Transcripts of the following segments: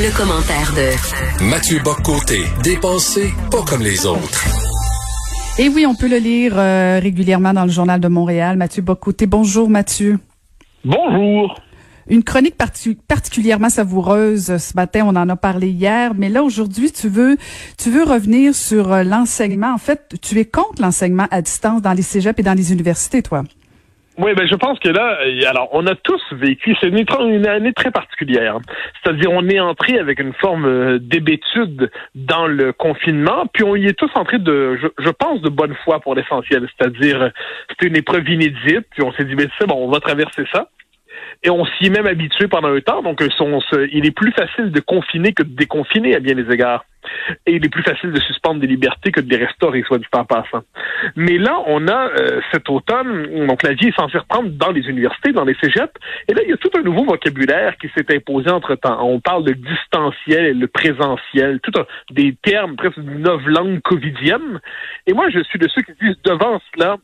Le, commentaire de Mathieu Boccoté, dépensé pas comme les autres. Et oui, on peut le lire euh, régulièrement dans le Journal de Montréal. Mathieu Bocoté. Bonjour, Mathieu. Bonjour. Une chronique particulièrement savoureuse ce matin, on en a parlé hier, mais là aujourd'hui, tu veux tu veux revenir sur euh, l'enseignement. En fait, tu es contre l'enseignement à distance dans les cégeps et dans les universités, toi. Oui, ben je pense que là, euh, alors on a tous vécu, c'est une, année très particulière. C'est-à-dire on est entré avec une forme euh, d'hébétude dans le confinement, puis on y est tous entrés de, je, pense, de bonne foi pour l'essentiel. C'est-à-dire c'était une épreuve inédite, puis on s'est dit, mais c'est bon, on va traverser ça et on s'y est même habitué pendant un temps. Donc, son, il est plus facile de confiner que de déconfiner à bien des égards. Et il est plus facile de suspendre des libertés que de les restaurer, soit du temps passant. Mais là, on a euh, cet automne, donc la vie est censée reprendre dans les universités, dans les cégeps, et là, il y a tout un nouveau vocabulaire qui s'est imposé entre-temps. On parle de distanciel et le présentiel, tout un, des termes presque d'une langue covidienne. Et moi, je suis de ceux qui disent devant cela,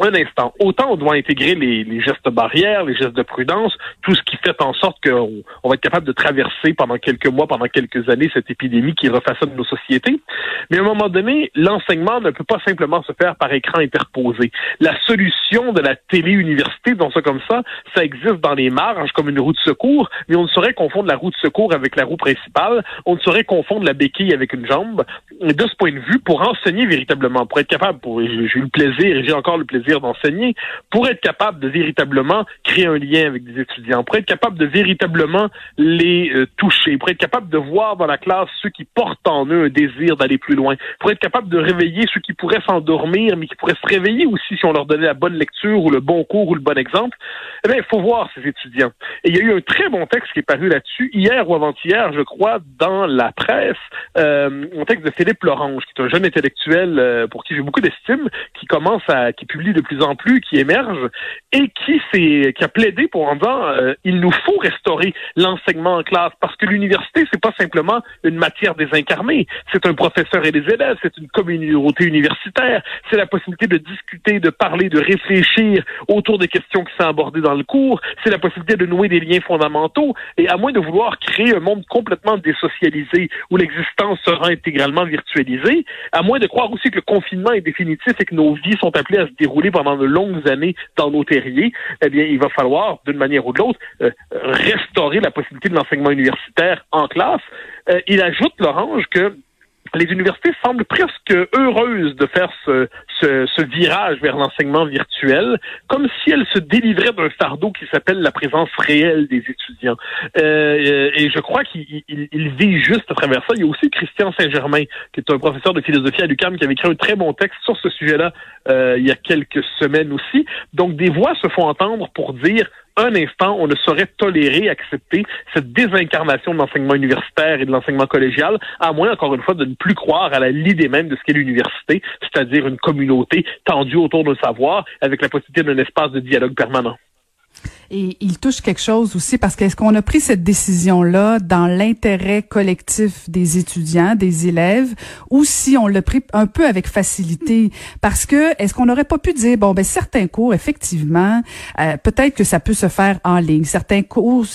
un instant. Autant on doit intégrer les, gestes barrières, les gestes de prudence, tout ce qui fait en sorte qu'on on va être capable de traverser pendant quelques mois, pendant quelques années cette épidémie qui refaçonne nos sociétés. Mais à un moment donné, l'enseignement ne peut pas simplement se faire par écran interposé. La solution de la télé-université, dans ça comme ça, ça existe dans les marges comme une roue de secours, mais on ne saurait confondre la roue de secours avec la roue principale. On ne saurait confondre la béquille avec une jambe. De ce point de vue, pour enseigner véritablement, pour être capable, pour, j'ai eu le plaisir j'ai encore le plaisir d'enseigner, pour être capable de véritablement créer un lien avec des étudiants, pour être capable de véritablement les euh, toucher, pour être capable de voir dans la classe ceux qui portent en eux un désir d'aller plus loin, pour être capable de réveiller ceux qui pourraient s'endormir, mais qui pourraient se réveiller aussi si on leur donnait la bonne lecture ou le bon cours ou le bon exemple, eh bien, il faut voir ces étudiants. Et il y a eu un très bon texte qui est paru là-dessus, hier ou avant-hier, je crois, dans la presse, euh, un texte de Philippe Lorange, qui est un jeune intellectuel euh, pour qui j'ai beaucoup d'estime, qui commence à, qui publie de plus en plus, qui émerge et qui s'est, qui a plaidé pour en disant euh, il nous faut restaurer l'enseignement en classe parce que l'université c'est pas simplement une matière désincarnée, c'est un professeur et des élèves, c'est une communauté universitaire, c'est la possibilité de discuter, de parler, de réfléchir autour des questions qui sont abordées dans le cours, c'est la possibilité de nouer des liens fondamentaux. Et à moins de vouloir créer un monde complètement désocialisé où l'existence sera intégralement virtualisée, à moins de croire aussi que le confinement est définitif et que nos vies sont appelées à se dérouler pendant de longues années dans nos terriers, eh bien, il va falloir, d'une manière ou de l'autre, euh, restaurer la possibilité de l'enseignement universitaire en classe. Euh, il ajoute, Lorange, que les universités semblent presque heureuses de faire ce, ce, virage vers l'enseignement virtuel, comme si elles se délivraient d'un fardeau qui s'appelle la présence réelle des étudiants. Euh, et je crois qu'il il, vit juste à travers ça. Il y a aussi Christian Saint-Germain, qui est un professeur de philosophie à l'UQAM, qui avait écrit un très bon texte sur ce sujet-là euh, il y a quelques semaines aussi. Donc des voix se font entendre pour dire un instant, on ne saurait tolérer, accepter cette désincarnation de l'enseignement universitaire et de l'enseignement collégial, à moins, encore une fois, de ne plus croire à la l'idée même de ce qu'est l'université, c'est-à-dire une communauté tendue autour d'un savoir avec la possibilité d'un espace de dialogue permanent. Et il touche quelque chose aussi parce qu'est-ce qu'on a pris cette décision-là dans l'intérêt collectif des étudiants, des élèves, ou si on l'a pris un peu avec facilité? Parce que est-ce qu'on n'aurait pas pu dire bon ben certains cours effectivement euh, peut-être que ça peut se faire en ligne, certains cours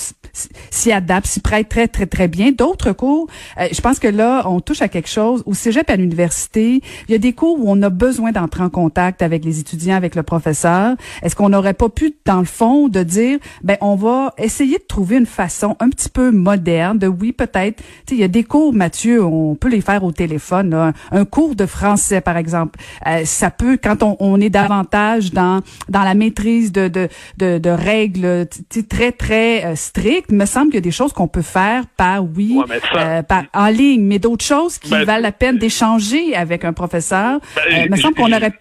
s'y adaptent, s'y prêtent très très très bien, d'autres cours, euh, je pense que là on touche à quelque chose. Au cégep à l'université, il y a des cours où on a besoin d'entrer en contact avec les étudiants, avec le professeur. Est-ce qu'on n'aurait pas pu dans le fond de dire ben on va essayer de trouver une façon un petit peu moderne de oui peut-être, il y a des cours Mathieu, on peut les faire au téléphone, un cours de français par exemple, euh, ça peut quand on, est davantage dans dans la maîtrise de de de, de règles très très euh, strictes, me semble qu'il y a des choses qu'on peut faire par oui euh, par en ligne, mais d'autres choses qui ben, valent la peine d'échanger avec un professeur. Ben, il me semble qu'on aurait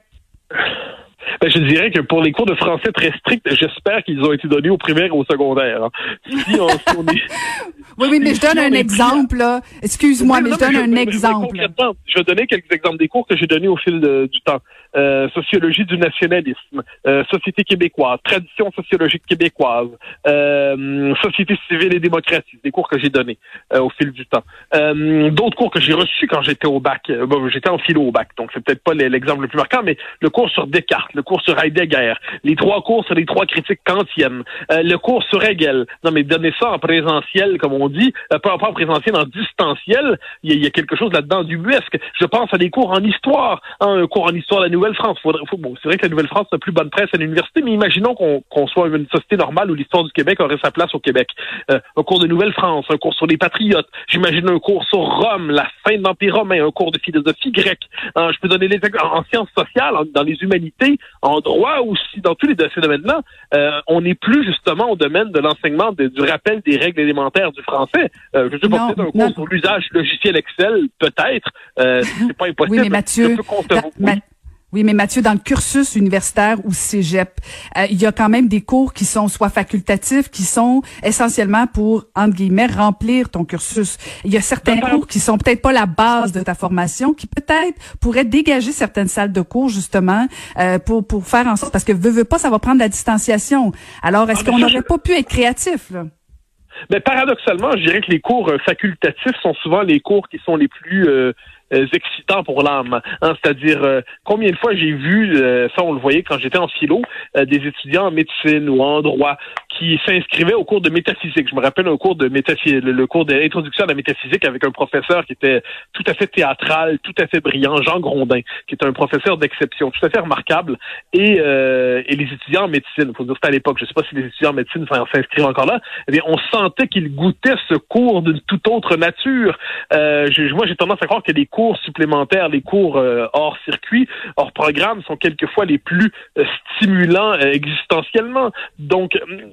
ben, je dirais que pour les cours de français très stricts, j'espère qu'ils ont été donnés au primaire et au secondaire. Hein. Si on, oui, oui, mais je donne un exemple. Excuse-moi, mais, je donne un exemple. Je vais donner quelques exemples des cours que j'ai donnés au fil du temps. Euh, sociologie du nationalisme, euh, société québécoise, tradition sociologique québécoise, euh, société civile et démocratie, des cours que j'ai donnés au fil du temps. D'autres cours que j'ai reçus quand j'étais au bac, bon, j'étais en philo au bac, donc c'est peut-être pas l'exemple le plus marquant, mais le cours sur Descartes, le cours sur Heidegger, les trois cours sur les trois critiques kantiennes, euh, le cours sur Hegel. Non, mais donner ça en présentiel, comme on dit, euh, pas, en présentiel, en distanciel, il y, a quelque chose là-dedans du buesque. Je pense à des cours en histoire, hein, un cours en histoire de la Nouvelle-France. bon, c'est vrai que la Nouvelle-France n'a plus bonne presse à l'université, mais imaginons qu'on soit une société normale où l'histoire du Québec aurait sa place au Québec. Euh, un cours de Nouvelle-France, un cours sur les patriotes, j'imagine un cours sur Rome, la fin de l'Empire romain, un cours de philosophie grecque. Hein, je peux donner les en sciences sociales, dans les humanités, en droit aussi, dans tous les ces domaines-là, euh, on n'est plus justement au domaine de l'enseignement du rappel des règles élémentaires du français. Euh, je sais pas, peut-être un cours sur l'usage logiciel Excel, peut-être. Euh, c'est pas impossible. Oui, mais Mathieu, oui, mais Mathieu, dans le cursus universitaire ou cégep, euh, il y a quand même des cours qui sont soit facultatifs, qui sont essentiellement pour, entre guillemets, remplir ton cursus. Il y a certains cours qui sont peut-être pas la base de ta formation, qui peut-être pourraient dégager certaines salles de cours, justement, euh, pour, pour faire en sorte, parce que veux, veux pas, ça va prendre la distanciation. Alors, est-ce ah, qu'on n'aurait pas pu être créatif, là? Mais paradoxalement, je dirais que les cours euh, facultatifs sont souvent les cours qui sont les plus euh, excitant pour l'âme. Hein, C'est-à-dire, euh, combien de fois j'ai vu, euh, ça on le voyait quand j'étais en philo, des étudiants en médecine ou en droit qui s'inscrivaient au cours de métaphysique. Je me rappelle un cours de métaphysique, le cours d'introduction à la métaphysique avec un professeur qui était tout à fait théâtral, tout à fait brillant, Jean Grondin, qui est un professeur d'exception, tout à fait remarquable. Et, et les étudiants en médecine, faut dire c'était à l'époque, je sais pas si les étudiants en médecine s'inscrivent encore là, eh on sentait qu'ils goûtaient ce cours d'une toute autre nature. Je, moi, j'ai tendance à croire que les cours supplémentaires, les cours euh, hors circuit, hors programme sont quelquefois les plus euh, stimulants euh, existentiellement. Donc,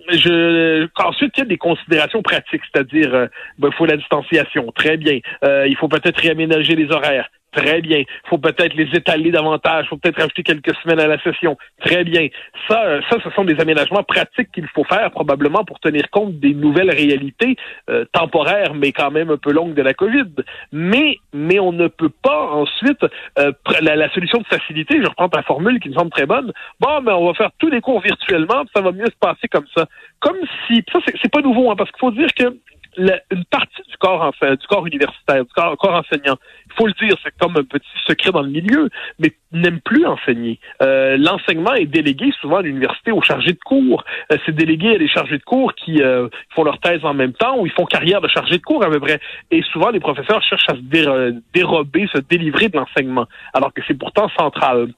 je ensuite il y a des considérations pratiques, c'est-à-dire ben, il faut la distanciation, très bien. il faut peut-être réaménager les horaires. Très bien. Faut peut-être les étaler davantage. Faut peut-être rajouter quelques semaines à la session. Très bien. Ça, euh, ça, ce sont des aménagements pratiques qu'il faut faire probablement pour tenir compte des nouvelles réalités euh, temporaires, mais quand même un peu longues de la COVID. Mais, mais on ne peut pas ensuite euh, la, solution de facilité. Je reprends ta formule qui me semble très bonne. Bon, mais on va faire tous les cours virtuellement, ça va mieux se passer comme ça. Comme si, ça c'est pas nouveau, hein, parce qu'il faut dire que une partie du corps du corps universitaire, du corps, enseignant, il faut le dire, c'est comme un petit secret dans le milieu, mais n'aime plus enseigner. Euh, l'enseignement est délégué souvent à l'université aux chargés de cours. Euh, c'est délégué à des chargés de cours qui euh, font leur thèse en même temps ou ils font carrière de chargés de cours à peu près. Et souvent, les professeurs cherchent à se dérober, se délivrer de l'enseignement, alors que c'est pourtant central.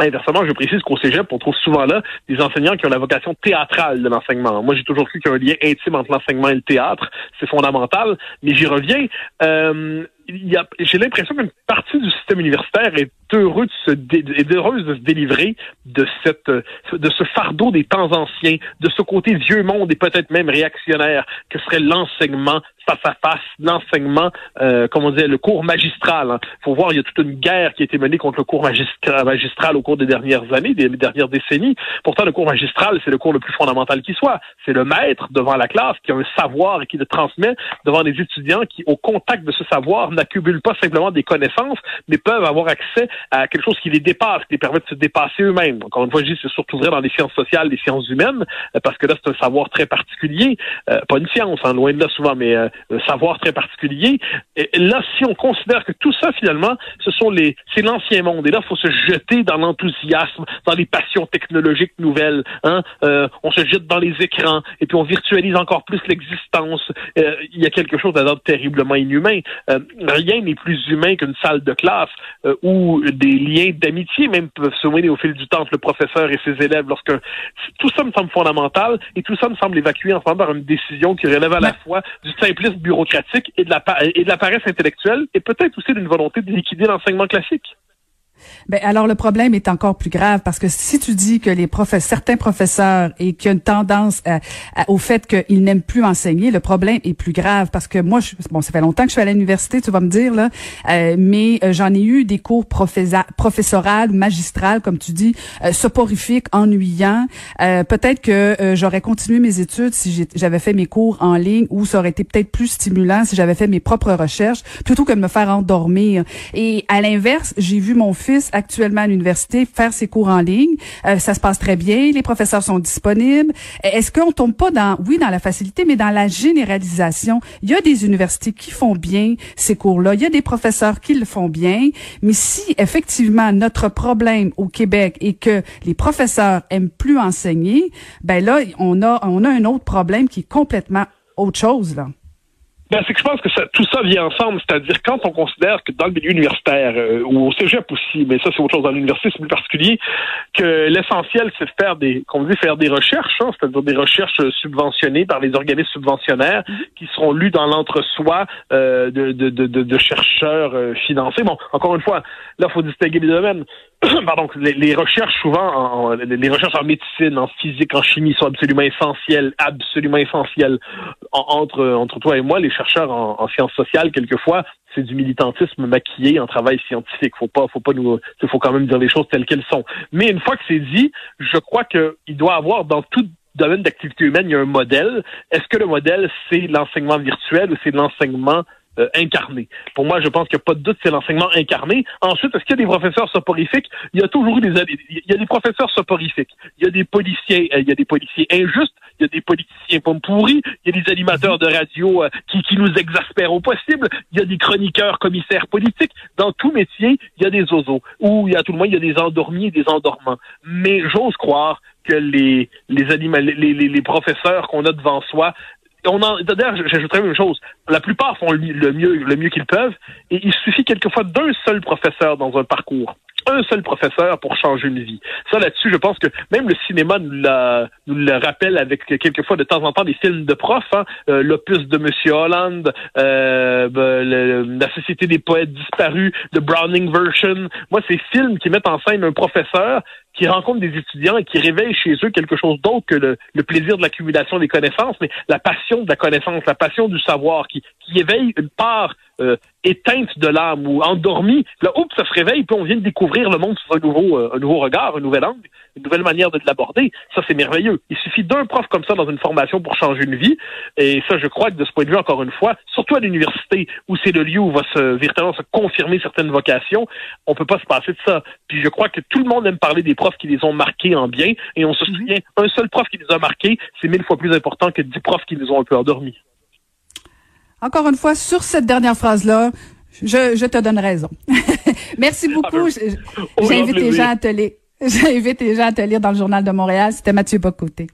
Inversement, je précise qu'au cégep, on trouve souvent là des enseignants qui ont la vocation théâtrale de l'enseignement. Moi, j'ai toujours cru qu'il y a un lien intime entre l'enseignement et le théâtre. C'est fondamental, mais j'y reviens. Euh, j'ai l'impression qu'une partie du système universitaire est heureuse de se délivrer de cette de ce fardeau des temps anciens, de ce côté vieux monde et peut-être même réactionnaire que serait l'enseignement face à face, l'enseignement, euh, comme on le cours magistral. Hein. faut voir, il y a toute une guerre qui a été menée contre le cours magistral au cours des dernières années, des, dernières décennies. Pourtant, le cours magistral, c'est le cours le plus fondamental qui soit. C'est le maître devant la classe qui a un savoir et qui le transmet devant des étudiants qui, au contact de ce savoir, n'accumulent pas simplement des connaissances, mais peuvent avoir accès à quelque chose qui les dépasse, qui les permet de se dépasser eux-mêmes. Encore une fois, je dis c'est surtout vrai dans les sciences sociales, les sciences humaines, euh, parce que là, c'est un savoir très particulier. Euh, pas une science, hein, loin de là souvent, mais euh, un savoir très particulier. Et là, si on considère que tout ça, finalement, ce sont les, c'est l'ancien monde. Et là, il faut se jeter dans l'enthousiasme, dans les passions technologiques nouvelles. Hein? on se jette dans les écrans et puis on virtualise encore plus l'existence. il y a quelque chose d'ordre terriblement inhumain rien n'est plus humain qu'une salle de classe euh, où des liens d'amitié même peuvent se mener au fil du temps entre le professeur et ses élèves. Lorsque tout ça me semble fondamental et tout ça me semble évacué en par une décision qui relève à la fois du simplisme bureaucratique et de la, et de la paresse intellectuelle et peut-être aussi d'une volonté de liquider l'enseignement classique. Ben alors le problème est encore plus grave parce que si tu dis que les professeurs, certains professeurs et qu'il y a une tendance au fait qu'ils n'aiment plus enseigner, le problème est plus grave parce que moi, je, bon, ça fait longtemps que je suis à l'université, tu vas me dire là, euh, mais euh, j'en ai eu des cours professoral, magistral, comme tu dis, euh, soporifiques, ennuyants. Euh, peut-être que j'aurais continué mes études si j'avais fait mes cours en ligne ou ça aurait été peut-être plus stimulant si j'avais fait mes propres recherches plutôt que de me faire endormir. Et à l'inverse, j'ai vu mon fils actuellement à l'université faire ses cours en ligne. Euh, ça se passe très bien, les professeurs sont disponibles. Est-ce qu'on tombe pas dans, oui, dans la facilité, mais dans la généralisation? Il y a des universités qui font bien ces cours-là, il y a des professeurs qui le font bien, mais si effectivement notre problème au Québec est que les professeurs aiment plus enseigner, ben là, on a, on a un autre problème qui est complètement autre chose, là. Ben, c'est que je pense que ça, tout ça vient ensemble. C'est-à-dire, quand on considère que dans le milieu universitaire, euh, ou au cégep aussi, mais ça, c'est autre chose dans l'université, c'est plus particulier, que l'essentiel, c'est de faire des, qu'on dit, faire des recherches, hein, c'est-à-dire des recherches subventionnées par les organismes subventionnaires qui seront lues dans l'entre-soi euh, de, de, de, de, chercheurs euh, financés. Bon, encore une fois, là, faut distinguer les domaines. Pardon, les, les, recherches souvent, en, les recherches en médecine, en physique, en chimie sont absolument essentielles, absolument essentielles. entre, entre toi et moi, les chercheurs en, sciences sociales, quelquefois, c'est du militantisme maquillé en travail scientifique. Faut pas, faut pas nous, faut quand même dire les choses telles qu'elles sont. Mais une fois que c'est dit, je crois qu'il doit avoir dans tout domaine d'activité humaine, il y a un modèle. Est-ce que le modèle, c'est l'enseignement virtuel ou c'est l'enseignement euh, incarné. Pour moi, je pense qu'il n'y a pas de doute, c'est l'enseignement incarné. Ensuite, est-ce qu'il y a des professeurs soporifiques? Il y a toujours eu des, il y a des professeurs soporifiques. Il y a des policiers, euh, il y a des policiers injustes, il y a des politiciens pommes pourris, il y a des animateurs de radio euh, qui, qui nous exaspèrent au possible, il y a des chroniqueurs, commissaires politiques. Dans tout métier, il y a des oiseaux. Ou il y a tout le moins, il y a des endormis et des endormants. Mais j'ose croire que les les, les, les, les professeurs qu'on a devant soi on en, d'ailleurs, j'ajouterais une chose. La plupart font le mieux, le mieux qu'ils peuvent, et il suffit quelquefois d'un seul professeur dans un parcours un seul professeur pour changer une vie. Ça, là-dessus, je pense que même le cinéma nous, nous le rappelle avec quelquefois de temps en temps des films de profs. Hein. Euh, L'opus de Monsieur Holland, euh, ben, La Société des poètes disparus, The Browning Version. Moi, ces films qui mettent en scène un professeur qui rencontre des étudiants et qui réveille chez eux quelque chose d'autre que le, plaisir de l'accumulation des connaissances, mais la passion de la connaissance, la passion du savoir, qui, qui éveille une part euh, éteinte de l'âme ou endormie. Là, oups, ça se réveille, puis on vient de découvrir le monde sous un nouveau, euh, un nouveau regard, un nouvel angle, une nouvelle manière de l'aborder. Ça, c'est merveilleux. Il suffit d'un prof comme ça dans une formation pour changer une vie. Et ça, je crois que de ce point de vue, encore une fois, surtout à l'université, où c'est le lieu où va se véritablement se confirmer certaines vocations, on peut pas se passer de ça. Puis je crois que tout le monde aime parler des profs qui les ont marqués en bien. Et on se mhm. souvient, un seul prof qui les a marqués, c'est mille fois plus important que dix profs qui les ont un peu endormis. Encore une fois, sur cette dernière phrase-là, je, je te donne raison. Merci beaucoup. J'invite les gens à te lire. J'invite les gens à te lire dans le Journal de Montréal. C'était Mathieu Bocoté.